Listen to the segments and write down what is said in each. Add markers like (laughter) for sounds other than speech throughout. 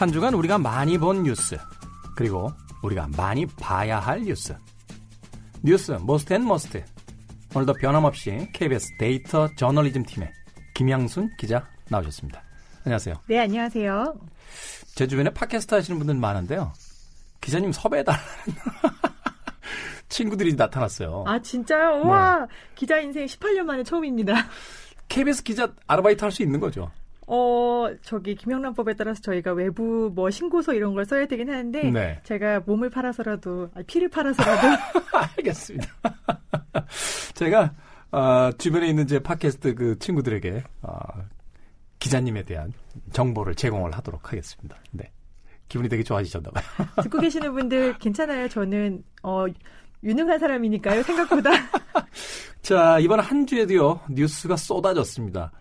한 주간 우리가 많이 본 뉴스, 그리고 우리가 많이 봐야 할 뉴스. 뉴스 most and must. 오늘도 변함없이 KBS 데이터 저널리즘 팀의 김양순 기자 나오셨습니다. 안녕하세요. 네, 안녕하세요. 제 주변에 팟캐스트 하시는 분들 많은데요. 기자님 섭외해달라는 (laughs) 친구들이 나타났어요. 아, 진짜요? 와, 네. 기자 인생 18년 만에 처음입니다. KBS 기자 아르바이트 할 수 있는 거죠? 어, 저기 김영란법에 따라서 저희가 외부 뭐 신고서 이런 걸 써야 되긴 하는데 네. 제가 몸을 팔아서라도 아니, 피를 팔아서라도 (laughs) 알겠습니다. (laughs) 제가 어, 주변에 있는 제 팟캐스트 그 친구들에게 어, 기자님에 대한 정보를 제공을 하도록 하겠습니다. 네. 기분이 되게 좋아지셨나 봐요. (laughs) 듣고 계시는 분들 괜찮아요. 저는 어 유능한 사람이니까요. 생각보다. 자, 이번 한 주에도요. 뉴스가 쏟아졌습니다.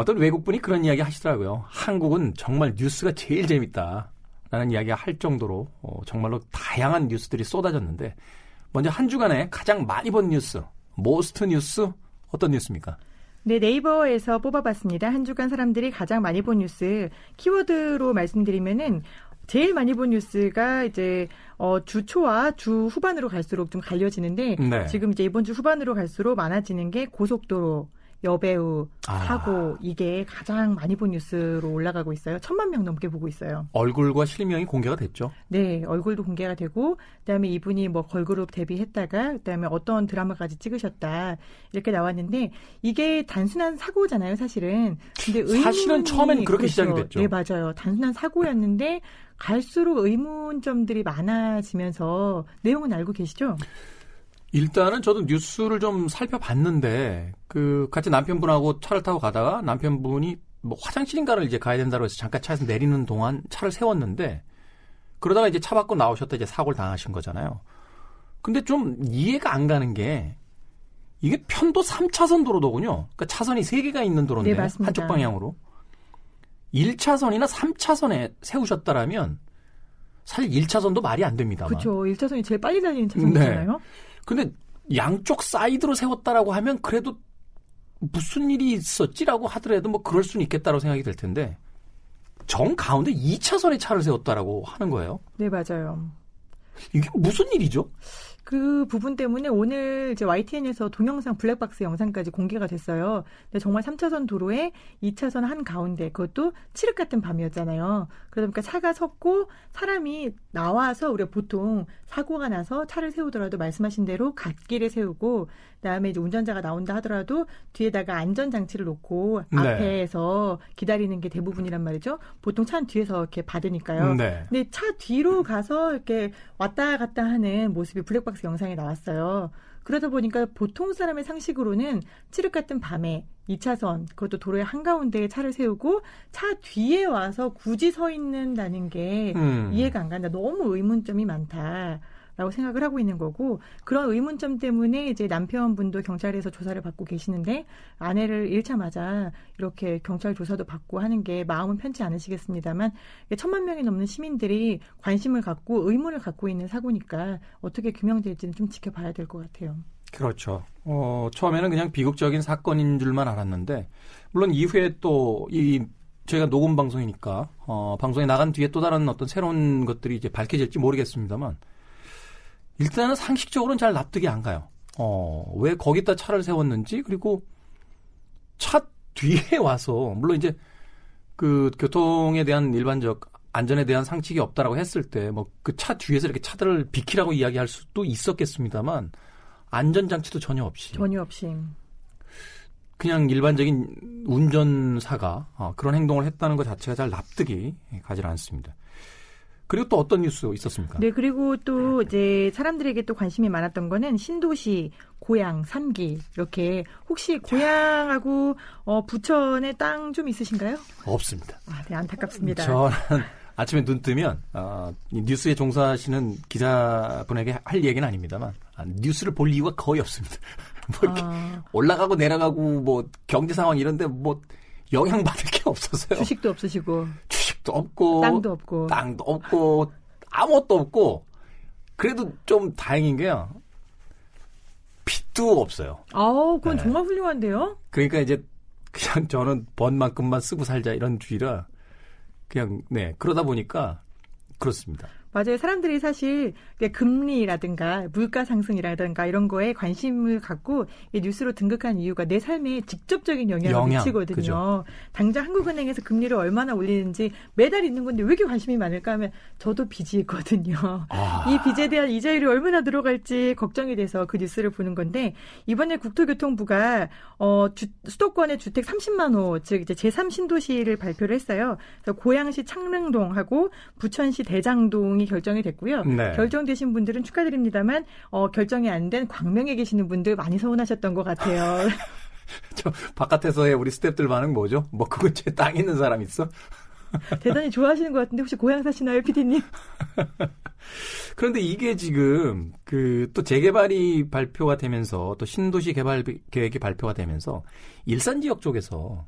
어떤 외국분이 그런 이야기 하시더라고요. 한국은 정말 뉴스가 제일 재밌다. 라는 이야기 할 정도로 어, 정말로 다양한 뉴스들이 쏟아졌는데 먼저 한 주간에 가장 많이 본 뉴스, most 뉴스 어떤 뉴스입니까? 네, 네이버에서 뽑아봤습니다. 한 주간 사람들이 가장 많이 본 뉴스 키워드로 말씀드리면은 제일 많이 본 뉴스가 이제 어, 주 초와 주 후반으로 갈수록 좀 갈려지는데 네. 지금 이제 이번 주 후반으로 갈수록 많아지는 게 고속도로 여배우 아. 사고 이게 가장 많이 본 뉴스로 올라가고 있어요. 천만 명 넘게 보고 있어요. 얼굴과 실명이 공개가 됐죠? 네, 얼굴도 공개가 되고 그다음에 이분이 뭐 걸그룹 데뷔했다가 그다음에 어떤 드라마까지 찍으셨다 이렇게 나왔는데 이게 단순한 사고잖아요, 사실은. 근데 사실은 처음엔 그렇게 그렇죠. 시작이 됐죠. 네, 맞아요. 단순한 사고였는데 갈수록 의문점들이 많아지면서 내용은 알고 계시죠? 일단은 저도 뉴스를 좀 살펴봤는데 그 같이 남편분하고 차를 타고 가다가 남편분이 뭐 화장실인가를 이제 가야 된다고 해서 잠깐 차에서 내리는 동안 차를 세웠는데 그러다가 이제 차 밖으로 나오셨다 이제 사고를 당하신 거잖아요. 근데 좀 이해가 안 가는 게 이게 편도 3차선 도로더군요. 그러니까 차선이 3개가 있는 도로인데 네, 한쪽 방향으로. 1차선이나 3차선에 세우셨다라면 사실 1차선도 말이 안 됩니다만. 그렇죠. 1차선이 제일 빨리 달리는 차선이잖아요. 네. 근데 양쪽 사이드로 세웠다라고 하면 그래도 무슨 일이 있었지라고 하더라도 뭐 그럴 수는 있겠다고 생각이 들 텐데 정 가운데 2차선에 차를 세웠다라고 하는 거예요. 네, 맞아요. 이게 무슨 일이죠? 그 부분 때문에 오늘 이제 YTN에서 동영상 블랙박스 영상까지 공개가 됐어요. 근데 정말 3차선 도로에 2차선 한 가운데 그것도 칠흑 같은 밤이었잖아요. 그러다 보니까 차가 섰고 사람이 나와서 우리가 보통 사고가 나서 차를 세우더라도 말씀하신 대로 갓길에 세우고 그다음에 이제 운전자가 나온다 하더라도 뒤에다가 안전 장치를 놓고 네. 앞에서 기다리는 게 대부분이란 말이죠. 보통 차는 뒤에서 이렇게 받으니까요. 네. 근데 차 뒤로 가서 이렇게 왔다 갔다 하는 모습이 블랙박스 영상에 나왔어요. 그러다 보니까 보통 사람의 상식으로는 칠흑 같은 밤에 2차선 그것도 도로의 한가운데에 차를 세우고 차 뒤에 와서 굳이 서 있는다는 게 음. 이해가 안 간다. 너무 의문점이 많다. 라고 생각을 하고 있는 거고 그런 의문점 때문에 이제 남편분도 경찰에서 조사를 받고 계시는데 아내를 잃자마자 이렇게 경찰 조사도 받고 하는 게 마음은 편치 않으시겠습니다만 천만 명이 넘는 시민들이 관심을 갖고 의문을 갖고 있는 사고니까 어떻게 규명될지는 좀 지켜봐야 될 것 같아요. 그렇죠. 어, 처음에는 그냥 비극적인 사건인 줄만 알았는데 물론 이후에 또이 저희가 녹음 방송이니까 어, 방송에 나간 뒤에 또 다른 어떤 새로운 것들이 이제 밝혀질지 모르겠습니다만 일단은 상식적으로는 잘 납득이 안 가요. 어, 왜 거기다 차를 세웠는지, 그리고 차 뒤에 (laughs) 와서, 물론 이제 그 교통에 대한 일반적 안전에 대한 상식이 없다라고 했을 때, 뭐 그 차 뒤에서 이렇게 차들을 비키라고 이야기할 수도 있었겠습니다만, 안전 장치도 전혀 없이. 전혀 없이. 그냥 일반적인 운전사가 어, 그런 행동을 했다는 것 자체가 잘 납득이 가지 않습니다. 그리고 또 어떤 뉴스 있었습니까? 네, 그리고 또 이제 사람들에게 또 관심이 많았던 거는 신도시, 고향, 삼기 이렇게 혹시 고향하고 어, 부천에 땅 좀 있으신가요? 없습니다. 아, 네, 안타깝습니다. 저는 (laughs) 아침에 눈 뜨면 어, 뉴스에 종사하시는 기자분에게 할 얘기는 아닙니다만 아, 뉴스를 볼 이유가 거의 없습니다. (laughs) 뭐 이렇게 아. 올라가고 내려가고 뭐 경제 상황 이런데 뭐 영향 받을 게 없어서요. 주식도 없으시고. 주식도 없고. 땅도 없고. 땅도 없고. 아무것도 없고. 그래도 좀 다행인 게요. 빚도 없어요. 아, 그건 네. 정말 훌륭한데요? 그러니까 이제 그냥 저는 번 만큼만 쓰고 살자 이런 주의라 그냥 네 그러다 보니까 그렇습니다. 맞아요. 사람들이 사실 금리라든가 물가 상승이라든가 이런 거에 관심을 갖고 뉴스로 등극한 이유가 내 삶에 직접적인 영향을 영향, 미치거든요. 그죠. 당장 한국은행에서 금리를 얼마나 올리는지 매달 있는 건데 왜 이렇게 관심이 많을까 하면 저도 빚이 있거든요. 아. 이 빚에 대한 이자율이 얼마나 들어갈지 걱정이 돼서 그 뉴스를 보는 건데 이번에 국토교통부가 어 주, 수도권의 주택 30만 호, 즉 이제 제3신도시를 발표를 했어요. 그래서 고양시 창릉동하고 부천시 대장동 등이 결정이 됐고요. 네. 결정되신 분들은 축하드립니다만 어, 결정이 안 된 광명에 계시는 분들 많이 서운하셨던 것 같아요. (laughs) 저 바깥에서의 우리 스탭들 반응 뭐죠? 뭐 그 근처에 땅 있는 사람 있어? (laughs) 대단히 좋아하시는 것 같은데 혹시 고향 사시나요, 피디님? (laughs) 그런데 이게 지금 그 또 재개발이 발표가 되면서 또 신도시 개발 계획이 발표가 되면서 일산 지역 쪽에서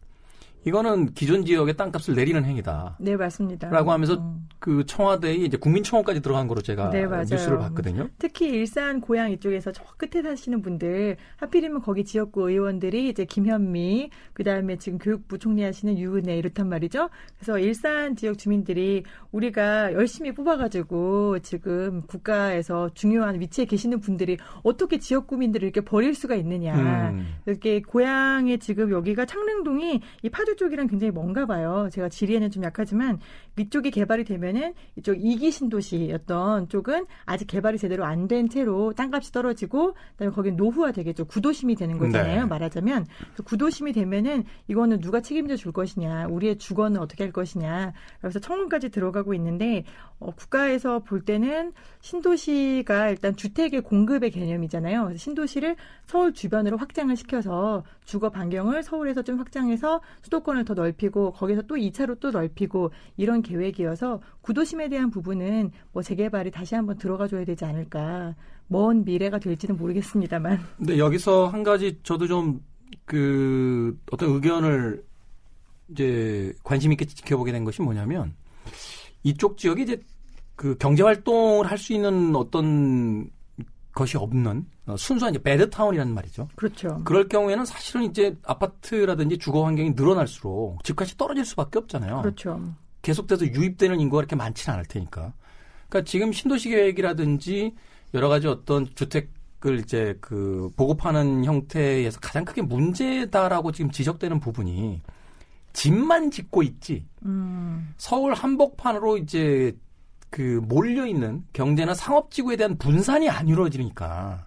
이거는 기존 지역의 땅값을 내리는 행위다. 네, 맞습니다. 라고 하면서 음. 그 청와대에 이제 국민청원까지 들어간 거로 제가 네, 뉴스를 봤거든요. 특히 일산 고향 이쪽에서 저 끝에 사시는 분들 하필이면 거기 지역구 의원들이 이제 김현미 그다음에 지금 교육부 총리 하시는 유은혜 이렇단 말이죠. 그래서 일산 지역 주민들이 우리가 열심히 뽑아 가지고 지금 국가에서 중요한 위치에 계시는 분들이 어떻게 지역 구민들을 이렇게 버릴 수가 있느냐. 음. 이렇게 고향에 지금 여기가 창릉동이 이 파주 파주 쪽이랑 굉장히 먼가 봐요. 제가 지리에는 좀 약하지만 위쪽이 개발이 되면은 이쪽 이기 신도시였던 쪽은 아직 개발이 제대로 안 된 채로 땅값이 떨어지고 그다음에 거기 노후화 되겠죠. 구도심이 되는 거잖아요. 네. 말하자면 구도심이 되면은 이거는 누가 책임져 줄 것이냐, 우리의 주거는 어떻게 할 것이냐. 그래서 청문까지 들어가고 있는데 어, 국가에서 볼 때는 신도시가 일단 주택의 공급의 개념이잖아요. 신도시를 서울 주변으로 확장을 시켜서 주거 반경을 서울에서 좀 확장해서 수도 권을 더 넓히고 거기서 또 2차로 또 넓히고 이런 계획이어서 구도심에 대한 부분은 뭐 재개발이 다시 한번 들어가 줘야 되지 않을까. 먼 미래가 될지는 모르겠습니다만. 근데 여기서 한 가지 저도 좀 그 어떤 의견을 이제 관심 있게 지켜보게 된 것이 뭐냐면 이쪽 지역이 이제 그 경제 활동을 할 수 있는 어떤 것이 없는 어, 순수한 이제 배드타운이라는 말이죠. 그렇죠. 그럴 경우에는 사실은 이제 아파트라든지 주거 환경이 늘어날수록 집값이 떨어질 수밖에 없잖아요. 그렇죠. 계속돼서 유입되는 인구가 그렇게 많지는 않을 테니까. 그러니까 지금 신도시 계획이라든지 여러 가지 어떤 주택을 이제 그 보급하는 형태에서 가장 크게 문제다라고 지금 지적되는 부분이 집만 짓고 있지. 음. 서울 한복판으로 이제 그 몰려 있는 경제나 상업 지구에 대한 분산이 안 이루어지니까.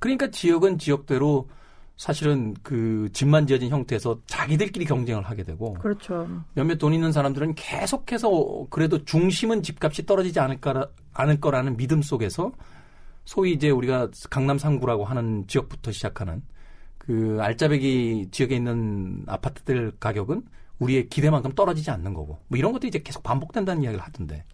그러니까 지역은 지역대로 사실은 그 집만 지어진 형태에서 자기들끼리 경쟁을 하게 되고. 그렇죠. 몇몇 돈 있는 사람들은 계속해서 그래도 중심은 집값이 떨어지지 않을까, 않을 거라는 믿음 속에서 소위 이제 우리가 강남 상구라고 하는 지역부터 시작하는 그 알짜배기 지역에 있는 아파트들 가격은 우리의 기대만큼 떨어지지 않는 거고 뭐 이런 것도 이제 계속 반복된다는 이야기를 하던데.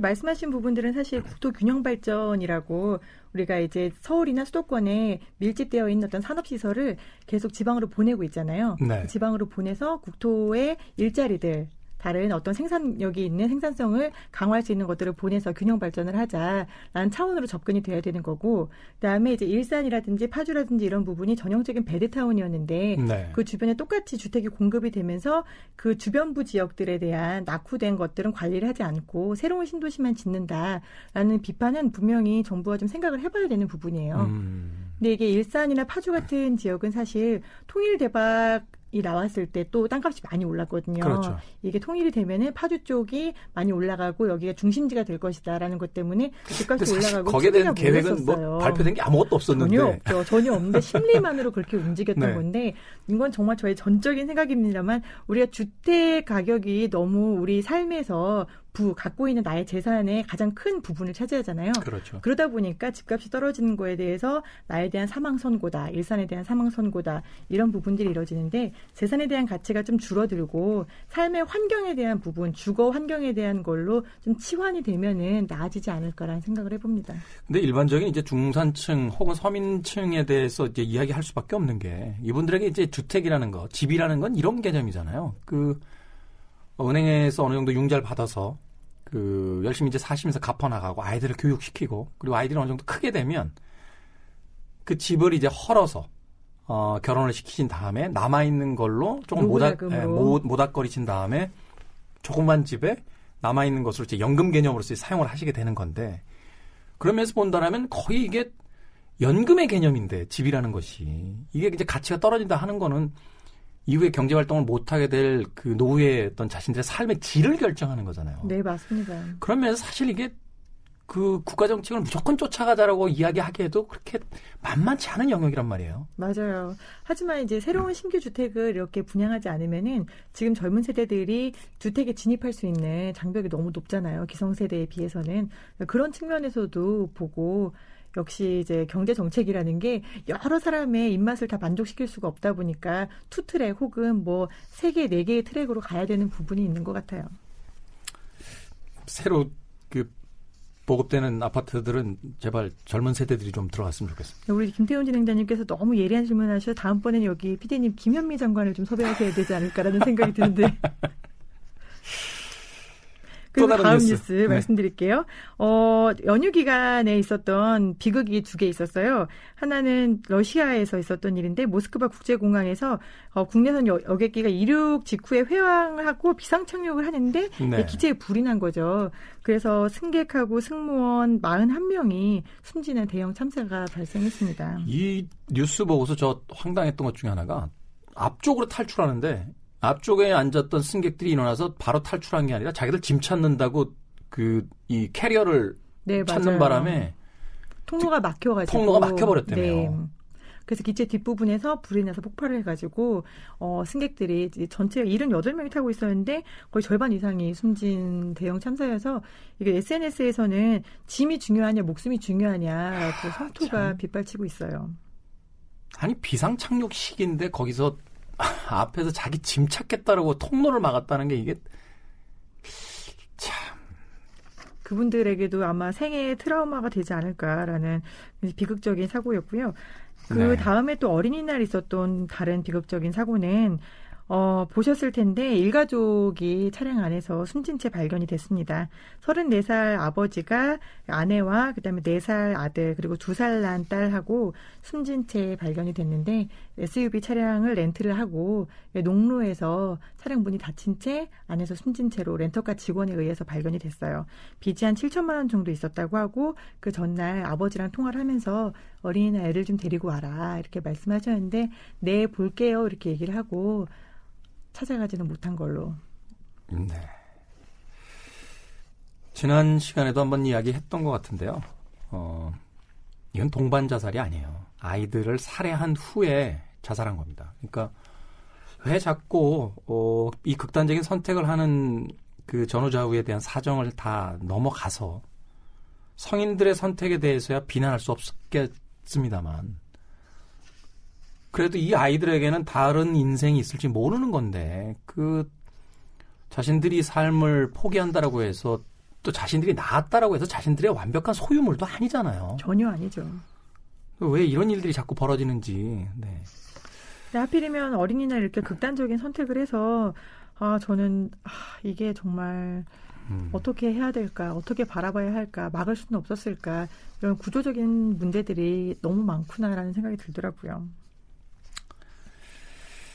말씀하신 부분들은 사실 국토 균형 발전이라고 우리가 이제 서울이나 수도권에 밀집되어 있는 어떤 산업 시설을 계속 지방으로 보내고 있잖아요. 네. 그 지방으로 보내서 국토의 일자리들 다른 어떤 생산력이 있는 생산성을 강화할 수 있는 것들을 보내서 균형 발전을 하자라는 차원으로 접근이 돼야 되는 거고 그다음에 이제 일산이라든지 파주라든지 이런 부분이 전형적인 베드타운이었는데 네. 그 주변에 똑같이 주택이 공급이 되면서 그 주변부 지역들에 대한 낙후된 것들은 관리를 하지 않고 새로운 신도시만 짓는다라는 비판은 분명히 정부가 좀 생각을 해봐야 되는 부분이에요. 음. 근데 이게 일산이나 파주 같은 지역은 사실 통일 대박 이 나왔을 때 또 땅값이 많이 올랐거든요. 그렇죠. 이게 통일이 되면은 파주 쪽이 많이 올라가고 여기가 중심지가 될 것이다라는 것 때문에 집값이 올라가고 거기에 대한 계획은 뭐 발표된 게 아무것도 없었는데 전혀 없죠. 전혀 없는데 심리만으로 그렇게 (laughs) 움직였던 네. 건데 이건 정말 저의 전적인 생각입니다만 우리가 주택 가격이 너무 우리 삶에서 부 갖고 있는 나의 재산의 가장 큰 부분을 차지하잖아요. 그렇죠. 그러다 보니까 집값이 떨어지는 거에 대해서 나에 대한 사망 선고다, 일산에 대한 사망 선고다 이런 부분들이 이루어지는데 재산에 대한 가치가 좀 줄어들고 삶의 환경에 대한 부분, 주거 환경에 대한 걸로 좀 치환이 되면은 나아지지 않을까라는 생각을 해봅니다. 근데 일반적인 이제 중산층 혹은 서민층에 대해서 이제 이야기할 수밖에 없는 게 이분들에게 이제 주택이라는 거, 집이라는 건 이런 개념이잖아요. 그 은행에서 어느 정도 융자를 받아서 그 열심히 이제 사시면서 갚아 나가고 아이들을 교육시키고 그리고 아이들이 어느 정도 크게 되면 그 집을 이제 헐어서 어 결혼을 시키신 다음에 남아 있는 걸로 조금 모닥 예, 모닥거리신 다음에 조그만 집에 남아 있는 것으로 이제 연금 개념으로서 사용을 하시게 되는 건데 그러면서 본다라면 거의 이게 연금의 개념인데 집이라는 것이. 이게 이제 가치가 떨어진다 하는 거는 이후에 경제 활동을 못 하게 될 그 노후의 어떤 자신들의 삶의 질을 결정하는 거잖아요. 네, 맞습니다. 그러면서 사실 이게 그 국가 정책을 무조건 쫓아가자라고 이야기하기에도 그렇게 만만치 않은 영역이란 말이에요. 맞아요. 하지만 이제 새로운 신규 주택을 이렇게 분양하지 않으면은 지금 젊은 세대들이 주택에 진입할 수 있는 장벽이 너무 높잖아요. 기성세대에 비해서는 그런 측면에서도 보고 역시 이제 경제 정책이라는 게 여러 사람의 입맛을 다 만족시킬 수가 없다 보니까 two track 혹은 뭐 세 개, 네 개의 트랙으로 가야 되는 부분이 있는 것 같아요. 새로 그 보급되는 아파트들은 제발 젊은 세대들이 좀 들어갔으면 좋겠습니다. 우리 김태훈 진행자님께서 너무 예리한 질문하셔서 다음번에는 여기 피디님 김현미 장관을 좀 섭외하셔야 되지 않을까라는 생각이 드는데 (laughs) 그리고 다음 뉴스, 뉴스 네. 말씀드릴게요. 어, 연휴 기간에 있었던 비극이 두 개 있었어요. 하나는 러시아에서 있었던 일인데 모스크바 국제공항에서 어, 국내선 여, 여객기가 이륙 직후에 회항하고 비상 착륙을 하는데 네. 기체에 불이 난 거죠. 그래서 승객하고 승무원 41명이 숨지는 대형 참사가 발생했습니다. 이 뉴스 보고서 저 황당했던 것 중에 하나가 앞쪽으로 탈출하는데 앞쪽에 앉았던 승객들이 일어나서 바로 탈출한 게 아니라 자기들 짐 찾는다고 그 이 캐리어를 네, 찾는 바람에 통로가 막혀가지고 통로가 막혀버렸대요. 네. 그래서 기체 뒷부분에서 불이 나서 폭발을 해가지고 어, 승객들이 전체 78명이 타고 있었는데 거의 절반 이상이 숨진 대형 참사여서 이게 SNS에서는 짐이 중요하냐 목숨이 중요하냐 그 성토가 참. 빗발치고 있어요. 아니 비상 착륙 시기인데 거기서 (laughs) 앞에서 자기 짐 찾겠다라고 통로를 막았다는 게 이게 참 그분들에게도 아마 생애의 트라우마가 되지 않을까라는 비극적인 사고였고요. 그 네. 다음에 또 어린이날 있었던 다른 비극적인 사고는 어, 보셨을 텐데 일가족이 차량 안에서 숨진 채 발견이 됐습니다. 34살 아버지가 아내와 그다음에 4살 아들 그리고 2살 난 딸하고 숨진 채 발견이 됐는데 SUV 차량을 렌트를 하고 농로에서 차량 문이 닫힌 채 안에서 숨진 채로 렌터카 직원에 의해서 발견이 됐어요. 빚이 한 7천만 원 정도 있었다고 하고 그 전날 아버지랑 통화를 하면서 어린이날 애를 좀 데리고 와라 이렇게 말씀하셨는데 네 볼게요 이렇게 얘기를 하고 찾아가지는 못한 걸로. 네. 지난 시간에도 한번 이야기했던 것 같은데요. 어, 이건 동반 자살이 아니에요. 아이들을 살해한 후에 자살한 겁니다. 그러니까 왜 자꾸 어, 이 극단적인 선택을 하는 그 전후좌우에 대한 사정을 다 넘어가서 성인들의 선택에 대해서야 비난할 수 없겠습니다만 그래도 이 아이들에게는 다른 인생이 있을지 모르는 건데 그 자신들이 삶을 포기한다라고 해서 또 자신들이 나았다라고 해서 자신들의 완벽한 소유물도 아니잖아요. 전혀 아니죠. 왜 이런 일들이 자꾸 벌어지는지. 네. 하필이면 어린이날 이렇게 극단적인 선택을 해서 아 저는 아, 이게 정말 음. 어떻게 해야 될까, 어떻게 바라봐야 할까, 막을 수는 없었을까 이런 구조적인 문제들이 너무 많구나라는 생각이 들더라고요.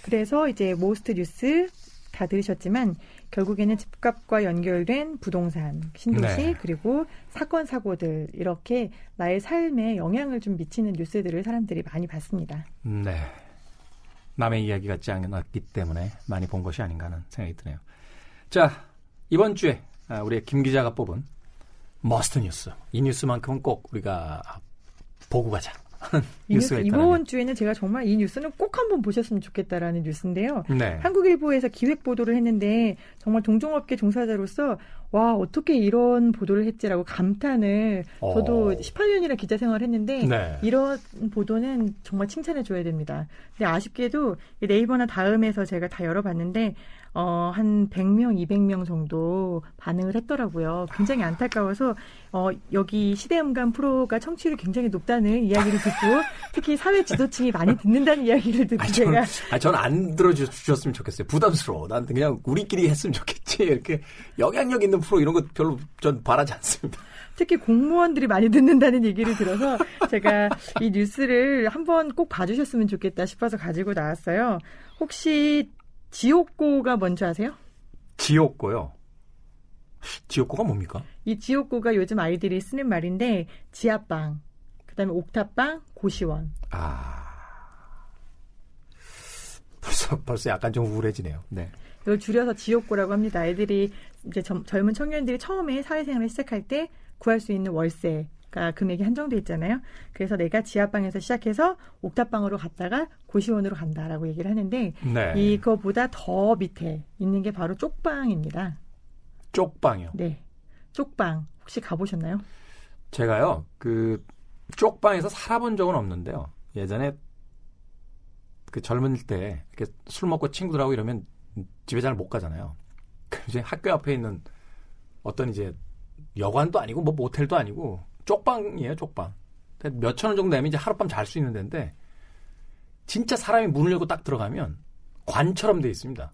그래서 이제 most 뉴스 다 들으셨지만 결국에는 집값과 연결된 부동산, 신도시 네. 그리고 사건 사고들 이렇게 나의 삶에 영향을 좀 미치는 뉴스들을 사람들이 많이 봤습니다. 네. 남의 이야기 같지 않았기 때문에 많이 본 것이 아닌가 하는 생각이 드네요. 자, 이번 주에 아, 우리 김 기자가 뽑은 must 뉴스. 이 뉴스만큼은 꼭 우리가 보고 가자. 뉴스가 뉴스, 이번 주에는 제가 정말 이 뉴스는 꼭 한번 보셨으면 좋겠다라는 뉴스인데요. 네. 한국일보에서 기획 보도를 했는데 정말 동종업계 종사자로서 와 어떻게 이런 보도를 했지라고 감탄을 어. 저도 18년이나 기자 생활을 했는데 네. 이런 보도는 정말 칭찬해 줘야 됩니다. 근데 아쉽게도 네이버나 다음에서 제가 다 열어봤는데 어, 한 100명, 200명 정도 반응을 했더라고요. 굉장히 안타까워서, 어, 여기 시대음감 프로가 청취율이 굉장히 높다는 이야기를 듣고, 특히 사회 지도층이 많이 듣는다는 이야기를 듣고 아, 제가. 아, 저는 안 들어주셨으면 좋겠어요. 부담스러워. 난 그냥 우리끼리 했으면 좋겠지. 이렇게 영향력 있는 프로 이런 거 별로 전 바라지 않습니다. 특히 공무원들이 많이 듣는다는 얘기를 들어서 제가 이 뉴스를 한번 꼭 봐주셨으면 좋겠다 싶어서 가지고 나왔어요. 혹시 지옥고가 뭔지 아세요? 지옥고요. 지옥고가 뭡니까? 이 지옥고가 요즘 아이들이 쓰는 말인데 지하방, 그다음에 옥탑방, 고시원. 아. 벌써 벌써 약간 좀 우울해지네요. 네. 이걸 줄여서 지옥고라고 합니다. 아이들이 이제 점- 젊은 청년들이 처음에 사회생활을 시작할 때 구할 수 있는 월세 가 금액이 한정돼 있잖아요. 그래서 내가 지하방에서 시작해서 옥탑방으로 갔다가 고시원으로 간다라고 얘기를 하는데 네. 이거보다 더 밑에 있는 게 바로 쪽방입니다. 쪽방이요. 네. 쪽방 혹시 가보셨나요? 제가요, 그, 쪽방에서 살아본 적은 없는데요. 예전에 그 젊은 때 이렇게 술 먹고 친구들하고 이러면 집에 잘 못 가잖아요. (laughs) 이제 학교 앞에 있는 어떤 이제 여관도 아니고 뭐 모텔도 아니고 쪽방이에요, 쪽방. 몇천 원 정도 내면 이제 하룻밤 잘 수 있는 데인데 진짜 사람이 문을 열고 딱 들어가면 관처럼 돼 있습니다.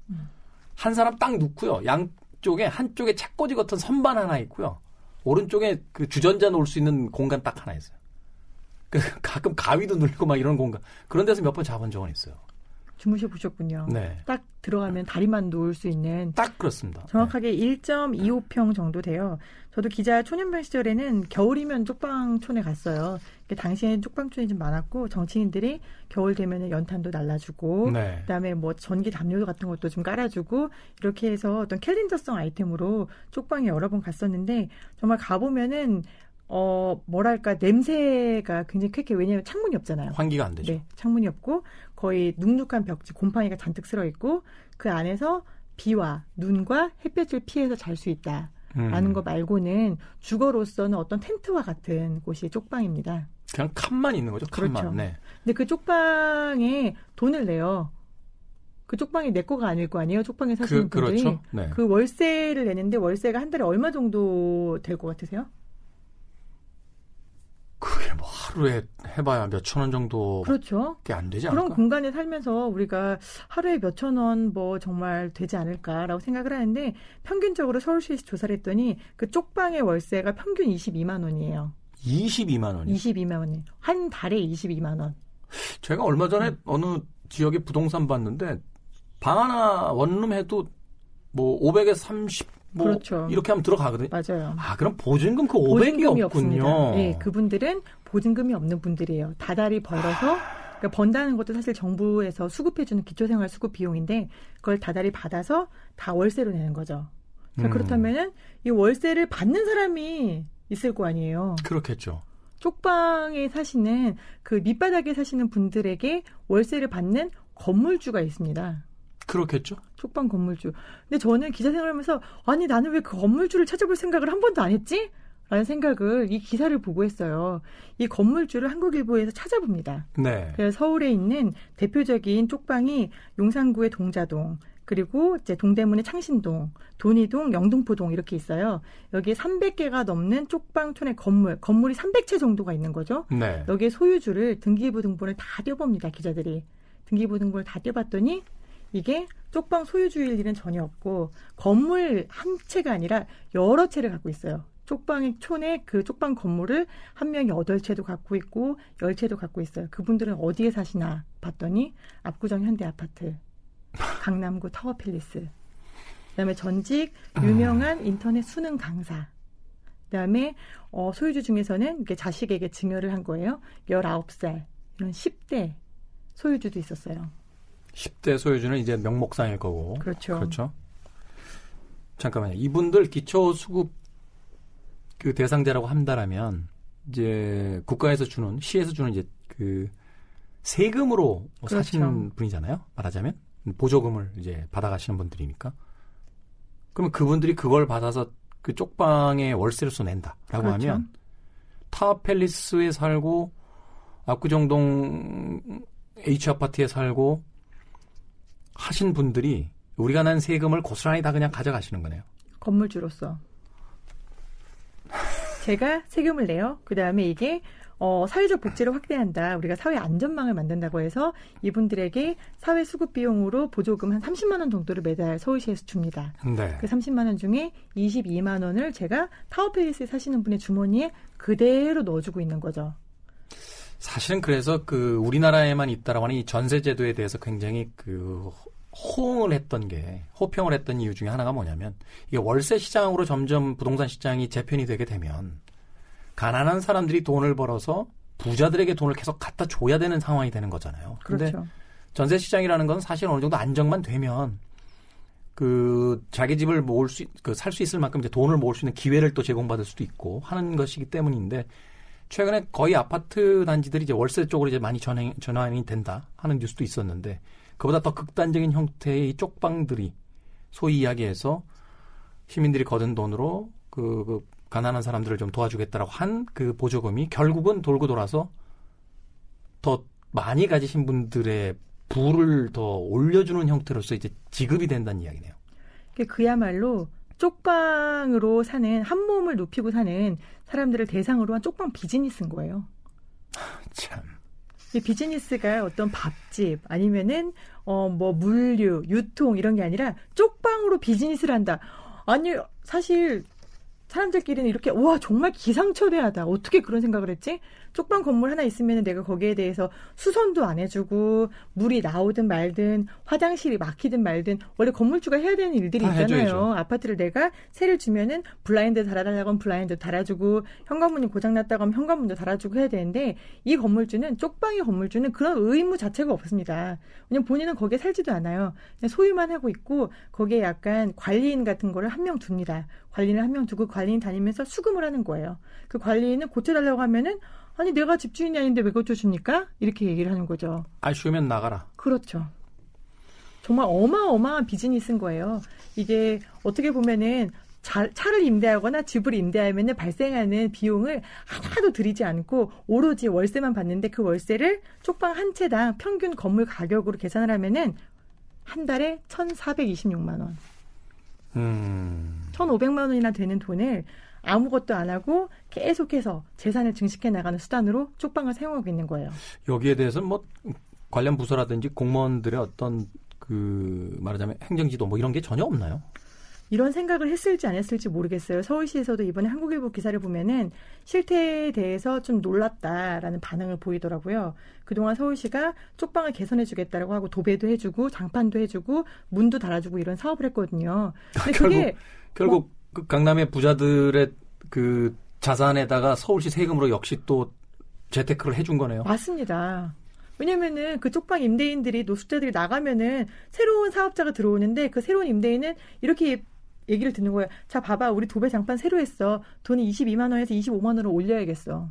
한 사람 딱 눕고요. 양쪽에 한쪽에 책꽂이 같은 선반 하나 있고요. 오른쪽에 그 주전자 놓을 수 있는 공간 딱 하나 있어요. 그 가끔 가위도 눌리고 막 이런 공간. 그런 데서 몇 번 잡은 적은 있어요. 주무셔 보셨군요. 네. 딱 들어가면 다리만 놓을 수 있는 딱 그렇습니다. 정확하게 1.25평 정도 돼요. 저도 기자 초년반 시절에는 겨울이면 쪽방촌에 갔어요. 이게 당시에는 쪽방촌이 좀 많았고 정치인들이 겨울 되면은 연탄도 날라주고 네. 그다음에 뭐 전기 담요 같은 것도 좀 깔아주고 이렇게 해서 어떤 캘린더성 아이템으로 쪽방에 여러 번 갔었는데 정말 가 보면은 어 뭐랄까 냄새가 굉장히 쾌쾌 왜냐하면 창문이 없잖아요. 환기가 안 되죠. 네, 창문이 없고 거의 눅눅한 벽지 곰팡이가 잔뜩 쓸어 있고 그 안에서 비와 눈과 햇볕을 피해서 잘 수 있다 라는 음. 거 말고는 주거로서는 어떤 텐트와 같은 곳이 쪽방입니다. 그냥 칸만 있는 거죠. 칸만. 그렇죠. 네. 근데 그 쪽방에 돈을 내요. 그 쪽방이 내 거가 아닐 거 아니에요. 쪽방에 사시는 그 분들이 그렇죠. 네. 그 월세를 내는데 월세가 한 달에 얼마 정도 될 것 같으세요? 하루에 해봐야 몇 천 원 정도밖에 그렇죠. 안 되지 그런 않을까? 공간에 살면서 우리가 하루에 몇 천 원 뭐 정말 되지 않을까라고 생각을 하는데 평균적으로 서울시에서 조사를 했더니 그 쪽방의 월세가 평균 22만 원이에요. 22만 원이. 22만 원이 한 달에 22만 원. 제가 얼마 전에 음. 어느 지역에 부동산 봤는데 방 하나 원룸 해도 뭐 500에서 30 뭐 그렇죠. 이렇게 하면 들어가거든요. 맞아요. 아, 그럼 보증금 그 500이 보증금이 없군요. 없습니다. 네, 그분들은 보증금이 없는 분들이에요. 다달이 벌어서 그러니까 번다는 것도 사실 정부에서 수급해주는 기초생활 수급 비용인데 그걸 다달이 받아서 다 월세로 내는 거죠. 자, 음. 그렇다면은 이 월세를 받는 사람이 있을 거 아니에요. 그렇겠죠. 쪽방에 사시는 그 밑바닥에 사시는 분들에게 월세를 받는 건물주가 있습니다. 그렇겠죠. 쪽방 건물주. 근데 저는 기자 생활하면서 아니 나는 왜 그 건물주를 찾아볼 생각을 한 번도 안 했지? 라는 생각을 이 기사를 보고 했어요. 이 건물주를 한국일보에서 찾아봅니다. 네. 그래서 서울에 있는 대표적인 쪽방이 용산구의 동자동, 그리고 이제 동대문의 창신동, 돈이동, 영등포동 이렇게 있어요. 여기에 300개가 넘는 쪽방촌의 건물, 건물이 300채 정도가 있는 거죠. 네. 여기에 소유주를 등기부 등본을 다 떼봅니다, 기자들이. 등기부 등본을 다 떼봤더니 이게 쪽방 소유주일 일은 전혀 없고 건물 한 채가 아니라 여러 채를 갖고 있어요. 쪽방의 촌에 그 쪽방 건물을 한 명이 여덟 채도 갖고 있고 열 채도 갖고 있어요. 그분들은 어디에 사시나 봤더니 압구정 현대 아파트, 강남구 타워팰리스, 그다음에 전직 유명한 인터넷 수능 강사, 그다음에 어, 소유주 중에서는 이게 자식에게 증여를 한 거예요. 19살 이런 10대 소유주도 있었어요. 10대 소유주는 이제 명목상일 거고. 그렇죠. 그렇죠. 잠깐만요. 이분들 기초 수급 그 대상자라고 한다라면 이제 국가에서 주는 시에서 주는 이제 그 세금으로 그렇죠. 사시는 분이잖아요. 말하자면 보조금을 이제 받아가시는 분들이니까. 그러면 그분들이 그걸 받아서 그 쪽방에 월세로서 낸다라고 그렇죠. 하면 타워 팰리스에 살고 압구정동 H 아파트에 살고 하신 분들이 우리가 낸 세금을 고스란히 다 그냥 가져가시는 거네요. 건물주로서 제가 세금을 내요. 그 다음에 이게 어, 사회적 복지를 확대한다. 우리가 사회 안전망을 만든다고 해서 이분들에게 사회 수급 비용으로 보조금 한 30만 원 정도를 매달 서울시에서 줍니다. 네. 그 30만 원 중에 22만 원을 제가 타워팰리스에 사시는 분의 주머니에 그대로 넣어주고 있는 거죠. 사실은 그래서 그 우리나라에만 있다라고 하는 이 전세 제도에 대해서 굉장히 그 호응을 했던 게 호평을 했던 이유 중에 하나가 뭐냐면 이게 월세 시장으로 점점 부동산 시장이 재편이 되게 되면 가난한 사람들이 돈을 벌어서 부자들에게 돈을 계속 갖다 줘야 되는 상황이 되는 거잖아요. 근데 그렇죠. 전세 시장이라는 건 사실 어느 정도 안정만 되면 그 자기 집을 모을 수, 그 살 수 있을 만큼 이제 돈을 모을 수 있는 기회를 또 제공받을 수도 있고 하는 것이기 때문인데 최근에 거의 아파트 단지들이 이제 월세 쪽으로 이제 많이 전행, 전환이 된다 하는 뉴스도 있었는데 그보다 더 극단적인 형태의 이 쪽방들이 소위 이야기해서 시민들이 거둔 돈으로 그, 그 가난한 사람들을 좀 도와주겠다라고 한 그 보조금이 결국은 돌고 돌아서 더 많이 가지신 분들의 부를 더 올려주는 형태로서 이제 지급이 된다는 이야기네요. 그야말로 쪽방으로 사는 한 몸을 눕히고 사는 사람들을 대상으로 한 쪽방 비즈니스인 거예요. 참. 이 비즈니스가 어떤 밥집 아니면은 어 뭐 물류, 유통 이런 게 아니라 쪽방으로 비즈니스를 한다. 아니 사실 사람들끼리는 이렇게 와 정말 기상천외하다. 어떻게 그런 생각을 했지? 쪽방 건물 하나 있으면 내가 거기에 대해서 수선도 안 해주고 물이 나오든 말든 화장실이 막히든 말든 원래 건물주가 해야 되는 일들이 다 있잖아요. 해줘야죠. 아파트를 내가 세를 주면은 블라인드 달아달라고 하면 블라인드 달아주고 현관문이 고장났다고 하면 현관문도 달아주고 해야 되는데 이 건물주는 쪽방의 건물주는 그런 의무 자체가 없습니다. 왜냐면 본인은 거기에 살지도 않아요. 그냥 소유만 하고 있고 거기에 약간 관리인 같은 거를 한 명 둡니다. 관리인을 한명 두고 관리인 다니면서 수금을 하는 거예요. 그 관리인은 고쳐달라고 하면은 아니 내가 집주인이 아닌데 왜 고쳐줍니까? 이렇게 얘기를 하는 거죠. 아쉬우면 나가라. 그렇죠. 정말 어마어마한 비즈니스인 거예요. 이게 어떻게 보면은 자- 차를 임대하거나 집을 임대하면 발생하는 비용을 하나도 들이지 않고 오로지 월세만 받는데 그 월세를 쪽방 한 채당 평균 건물 가격으로 계산을 하면은 한 달에 1,426만 원, 음. 1,500만 원이나 되는 돈을 아무것도 안 하고 계속해서 재산을 증식해 나가는 수단으로 쪽방을 사용하고 있는 거예요. 여기에 대해서는 뭐 관련 부서라든지 공무원들의 어떤 그 말하자면 행정지도 뭐 이런 게 전혀 없나요? 이런 생각을 했을지 안 했을지 모르겠어요. 서울시에서도 이번에 한국일보 기사를 보면은 실태에 대해서 좀 놀랐다라는 반응을 보이더라고요. 그동안 서울시가 쪽방을 개선해주겠다라고 하고 도배도 해주고 장판도 해주고 문도 달아주고 이런 사업을 했거든요. 근데 그게 결국 그 강남의 부자들의 그 자산에다가 서울시 세금으로 역시 또 재테크를 해준 거네요. 맞습니다. 왜냐면은 그 쪽방 임대인들이 노숙자들이 나가면은 새로운 사업자가 들어오는데 그 새로운 임대인은 이렇게 얘기를 듣는 거예요. 자, 봐봐. 우리 도배 장판 새로 했어. 돈이 22만 원에서 25만 원으로 올려야겠어.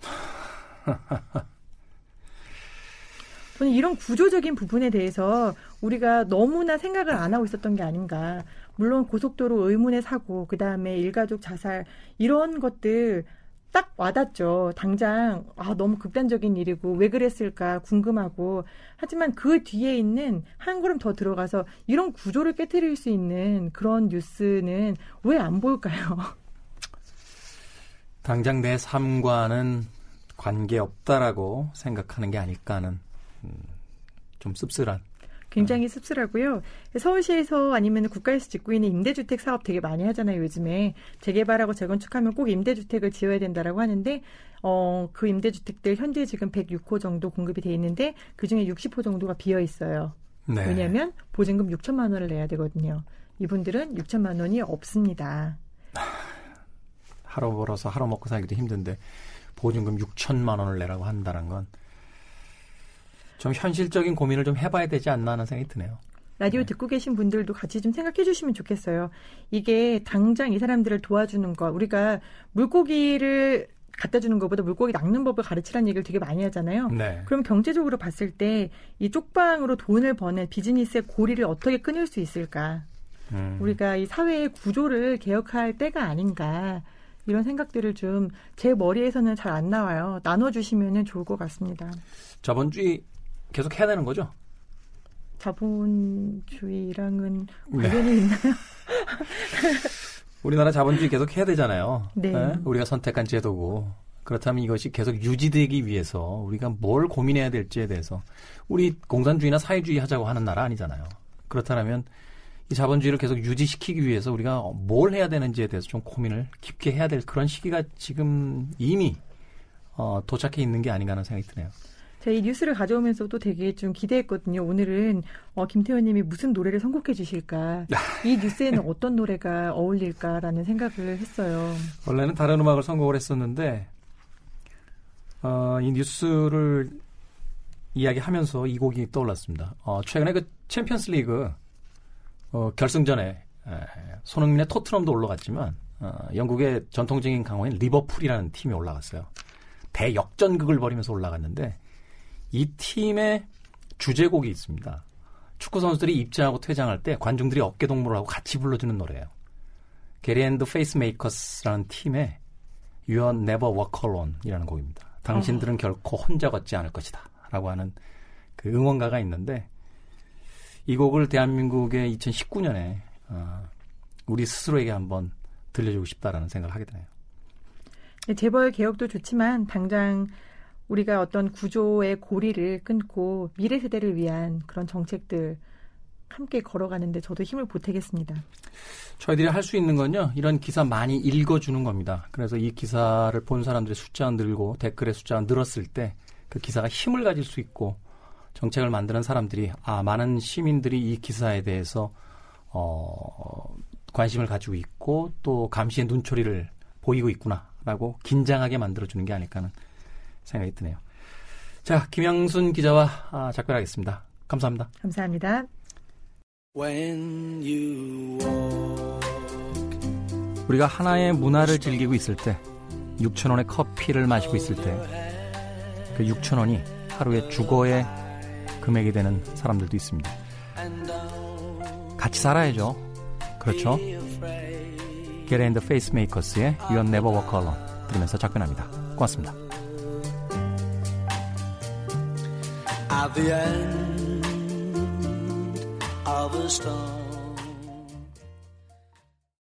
(laughs) 저는 이런 구조적인 부분에 대해서 우리가 너무나 생각을 안 하고 있었던 게 아닌가. 물론 고속도로 의문의 사고, 그 다음에 일가족 자살, 이런 것들 딱 와닿죠. 당장, 아, 너무 극단적인 일이고, 왜 그랬을까 궁금하고. 하지만 그 뒤에 있는 한 걸음 더 들어가서 이런 구조를 깨뜨릴 수 있는 그런 뉴스는 왜안 볼까요? (laughs) 당장 내 삶과는 관계 없다라고 생각하는 게 아닐까 하는 음, 좀 씁쓸한 굉장히 씁쓸하고요. 서울시에서 아니면 국가에서 짓고 있는 임대주택 사업 되게 많이 하잖아요, 요즘에. 재개발하고 재건축하면 꼭 임대주택을 지어야 된다라고 하는데, 어, 그 임대주택들 현재 지금 106호 정도 공급이 돼 있는데, 그 중에 60호 정도가 비어 있어요. 네. 왜냐하면 보증금 6천만 원을 내야 되거든요. 이분들은 6천만 원이 없습니다. 하루 벌어서 하루 먹고 살기도 힘든데 보증금 6천만 원을 내라고 한다는 건 좀 현실적인 고민을 좀 해봐야 되지 않나 하는 생각이 드네요. 라디오 듣고 계신 분들도 같이 좀 생각해 주시면 좋겠어요. 이게 당장 이 사람들을 도와주는 것, 우리가 물고기를 갖다 주는 것보다 물고기 낚는 법을 가르치라는 얘기를 되게 많이 하잖아요. 네. 그럼 경제적으로 봤을 때 이 쪽방으로 돈을 버는 비즈니스의 고리를 어떻게 끊을 수 있을까? 음. 우리가 이 사회의 구조를 개혁할 때가 아닌가. 이런 생각들을 좀 제 머리에서는 잘 안 나와요. 나눠주시면 좋을 것 같습니다. 자본주의 계속 해야 되는 거죠? 자본주의랑은 네. 관련이 있나요? (laughs) 우리나라 자본주의 계속 해야 되잖아요. 네. 우리가 선택한 제도고. 그렇다면 이것이 계속 유지되기 위해서 우리가 뭘 고민해야 될지에 대해서 우리 공산주의나 사회주의 하자고 하는 나라 아니잖아요. 그렇다면 이 자본주의를 계속 유지시키기 위해서 우리가 뭘 해야 되는지에 대해서 좀 고민을 깊게 해야 될 그런 시기가 지금 이미 어, 도착해 있는 게 아닌가 하는 생각이 드네요. 제가 이 뉴스를 가져오면서도 되게 좀 기대했거든요. 오늘은 어, 김태원님이 무슨 노래를 선곡해 주실까, 이 뉴스에는 어떤 노래가 어울릴까라는 생각을 했어요. 원래는 다른 음악을 선곡을 했었는데 어, 이 뉴스를 이야기하면서 이 곡이 떠올랐습니다. 어, 최근에 그 챔피언스 리그 어, 결승전에 에, 손흥민의 토트넘도 올라갔지만 어, 영국의 전통적인 강호인 리버풀이라는 팀이 올라갔어요. 대역전극을 벌이면서 올라갔는데 이 팀의 주제곡이 있습니다. 축구 선수들이 입장하고 퇴장할 때 관중들이 어깨 동무를 하고 같이 불러주는 노래예요. 게리 앤드 페이스메이커스라는 팀의 You are never walk alone이라는 곡입니다. 당신들은 어. 결코 혼자 걷지 않을 것이다. 라고 하는 그 응원가가 있는데 이 곡을 대한민국의 2019년에 어, 우리 스스로에게 한번 들려주고 싶다라는 생각을 하게 되네요. 네, 재벌 개혁도 좋지만 당장 우리가 어떤 구조의 고리를 끊고 미래 세대를 위한 그런 정책들 함께 걸어가는데 저도 힘을 보태겠습니다. 저희들이 할 수 있는 건요, 이런 기사 많이 읽어주는 겁니다. 그래서 이 기사를 본 사람들의 숫자가 늘고 댓글의 숫자가 늘었을 때 그 기사가 힘을 가질 수 있고 정책을 만드는 사람들이 아 많은 시민들이 이 기사에 대해서 어 관심을 가지고 있고 또 감시의 눈초리를 보이고 있구나라고 긴장하게 만들어주는 게 아닐까 하는 생각이 드네요. 자, 김양순 기자와 아, 작별하겠습니다. 감사합니다. 감사합니다. 우리가 하나의 문화를 즐기고 있을 때, 6천 원의 커피를 마시고 있을 때, 그 6천 원이 하루의 주거의 금액이 되는 사람들도 있습니다. 같이 살아야죠. 그렇죠? Get in the Facemakers의 You'll Never Walk Alone 들으면서 작별합니다. 고맙습니다. At the end of a storm